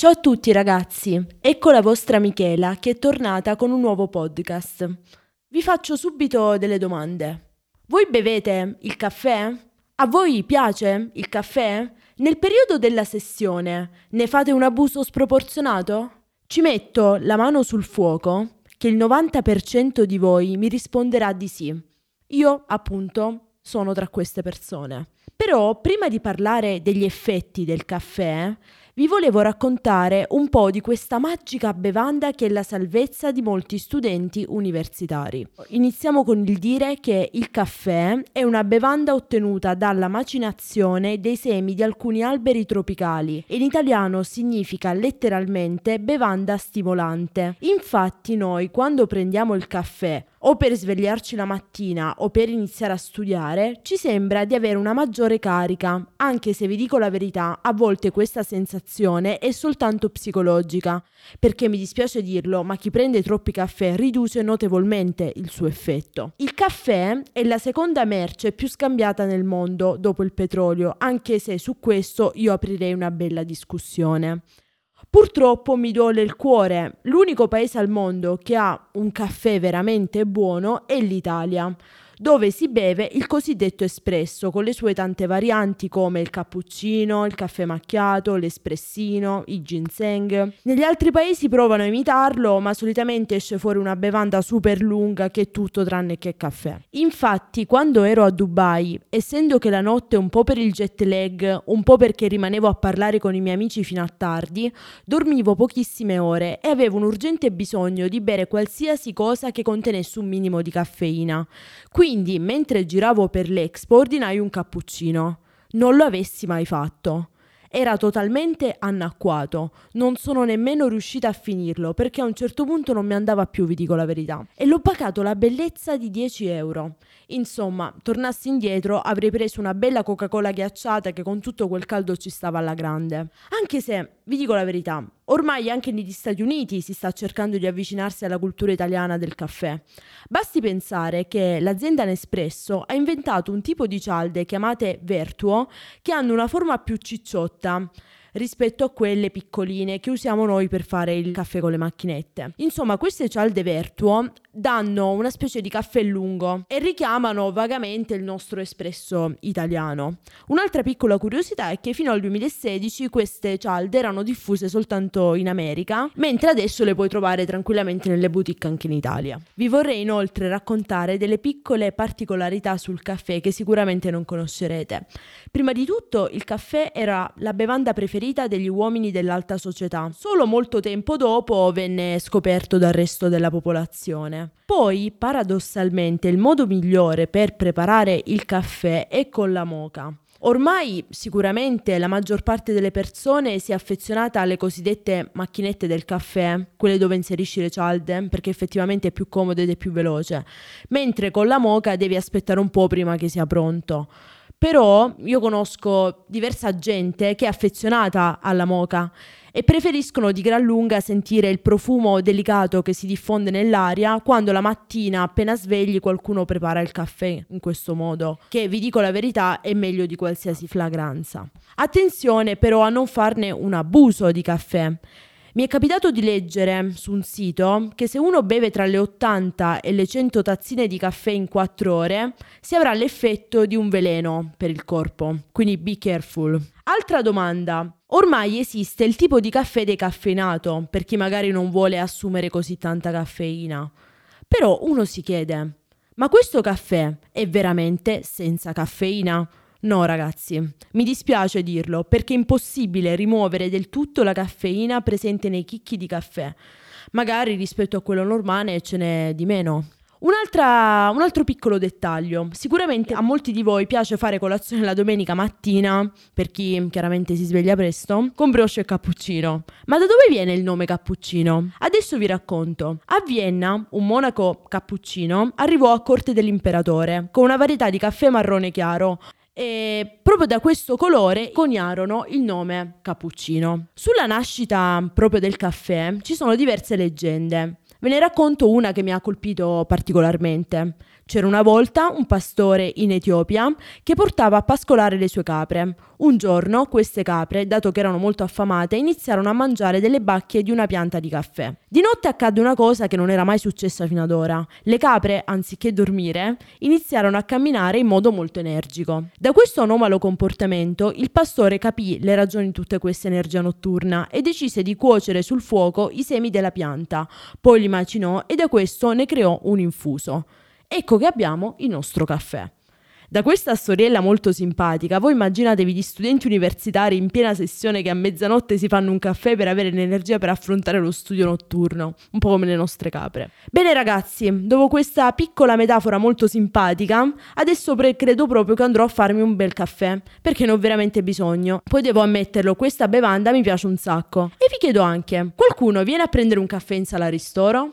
Ciao a tutti ragazzi, ecco la vostra Michela che è tornata con un nuovo podcast. Vi faccio subito delle domande. Voi bevete il caffè? A voi piace il caffè? Nel periodo della sessione ne fate un abuso sproporzionato? Ci metto la mano sul fuoco che il 90% di voi mi risponderà di sì. Io, appunto, sono tra queste persone. Però, prima di parlare degli effetti del caffè, vi volevo raccontare un po' di questa magica bevanda che è la salvezza di molti studenti universitari. Iniziamo con il dire che il caffè è una bevanda ottenuta dalla macinazione dei semi di alcuni alberi tropicali e in italiano significa letteralmente bevanda stimolante. Infatti noi quando prendiamo il caffè o per svegliarci la mattina o per iniziare a studiare, ci sembra di avere una maggiore carica, anche se vi dico la verità, a volte questa sensazione è soltanto psicologica, perché mi dispiace dirlo, ma chi prende troppi caffè riduce notevolmente il suo effetto. Il caffè è la seconda merce più scambiata nel mondo dopo il petrolio, anche se su questo io aprirei una bella discussione. Purtroppo mi duole il cuore, l'unico paese al mondo che ha un caffè veramente buono è l'Italia dove si beve il cosiddetto espresso con le sue tante varianti come il cappuccino, il caffè macchiato, l'espressino, il ginseng. Negli altri paesi provano a imitarlo, ma solitamente esce fuori una bevanda super lunga che è tutto tranne che caffè. Infatti, quando ero a Dubai, essendo che la notte un po' per il jet lag, un po' perché rimanevo a parlare con i miei amici fino a tardi, dormivo pochissime ore e avevo un urgente bisogno di bere qualsiasi cosa che contenesse un minimo di caffeina. Quindi quindi, mentre giravo per l'Expo, ordinai un cappuccino. Non lo avessi mai fatto. Era totalmente anacquato, non sono nemmeno riuscita a finirlo perché a un certo punto non mi andava più, vi dico la verità. E l'ho pagato la bellezza di 10 euro. Insomma, tornassi indietro avrei preso una bella Coca-Cola ghiacciata che con tutto quel caldo ci stava alla grande. Anche se, vi dico la verità, ormai anche negli Stati Uniti si sta cercando di avvicinarsi alla cultura italiana del caffè. Basti pensare che l'azienda Nespresso ha inventato un tipo di cialde chiamate Vertuo che hanno una forma più cicciotta rispetto a quelle piccoline che usiamo noi per fare il caffè con le macchinette. Insomma, queste cialde Vertuo danno una specie di caffè lungo e richiamano vagamente il nostro espresso italiano. Un'altra piccola curiosità è che fino al 2016 queste cialde erano diffuse soltanto in America, mentre adesso le puoi trovare tranquillamente nelle boutique anche in Italia. Vi vorrei inoltre raccontare delle piccole particolarità sul caffè che sicuramente non conoscerete. Prima di tutto, il caffè era la bevanda preferita degli uomini dell'alta società. Solo molto tempo dopo venne scoperto dal resto della popolazione. Poi, paradossalmente, il modo migliore per preparare il caffè è con la moca. Ormai sicuramente la maggior parte delle persone si è affezionata alle cosiddette macchinette del caffè, quelle dove inserisci le cialde, perché effettivamente è più comodo ed è più veloce, mentre con la moca devi aspettare un po' prima che sia pronto. Però io conosco diversa gente che è affezionata alla moca e preferiscono di gran lunga sentire il profumo delicato che si diffonde nell'aria quando la mattina appena svegli qualcuno prepara il caffè in questo modo, che vi dico la verità è meglio di qualsiasi flagranza. Attenzione però a non farne un abuso di caffè. Mi è capitato di leggere su un sito che se uno beve tra le 80 e le 100 tazzine di caffè in 4 ore si avrà l'effetto di un veleno per il corpo, quindi be careful. Altra domanda. Ormai esiste il tipo di caffè decaffeinato per chi magari non vuole assumere così tanta caffeina. Però uno si chiede, ma questo caffè è veramente senza caffeina? No ragazzi, mi dispiace dirlo perché è impossibile rimuovere del tutto la caffeina presente nei chicchi di caffè. Magari rispetto a quello normale ce n'è di meno. un altro piccolo dettaglio, sicuramente a molti di voi piace fare colazione la domenica mattina, per chi chiaramente si sveglia presto, con brioche e cappuccino. Ma da dove viene il nome cappuccino? Adesso vi racconto. A Vienna, un monaco cappuccino arrivò a corte dell'imperatore con una varietà di caffè marrone chiaro e proprio da questo colore coniarono il nome cappuccino. Sulla nascita proprio del caffè ci sono diverse leggende. Ve ne racconto una che mi ha colpito particolarmente, C'era una volta un pastore in Etiopia che portava a pascolare le sue capre. Un giorno queste capre, dato che erano molto affamate, iniziarono a mangiare delle bacche di una pianta di caffè. Di notte accadde una cosa che non era mai successa fino ad ora. Le capre, anziché dormire, iniziarono a camminare in modo molto energico. Da questo anomalo comportamento il pastore capì le ragioni di tutta questa energia notturna e decise di cuocere sul fuoco i semi della pianta, poi li macinò e da questo ne creò un infuso. Ecco che abbiamo il nostro caffè. Da questa storiella molto simpatica, voi immaginatevi gli studenti universitari in piena sessione che a mezzanotte si fanno un caffè per avere l'energia per affrontare lo studio notturno, un po' come le nostre capre. Bene ragazzi, dopo questa piccola metafora molto simpatica, adesso pre- credo proprio che andrò a farmi un bel caffè, perché ne ho veramente bisogno. Poi devo ammetterlo, questa bevanda mi piace un sacco. E vi chiedo anche, qualcuno viene a prendere un caffè in sala ristoro?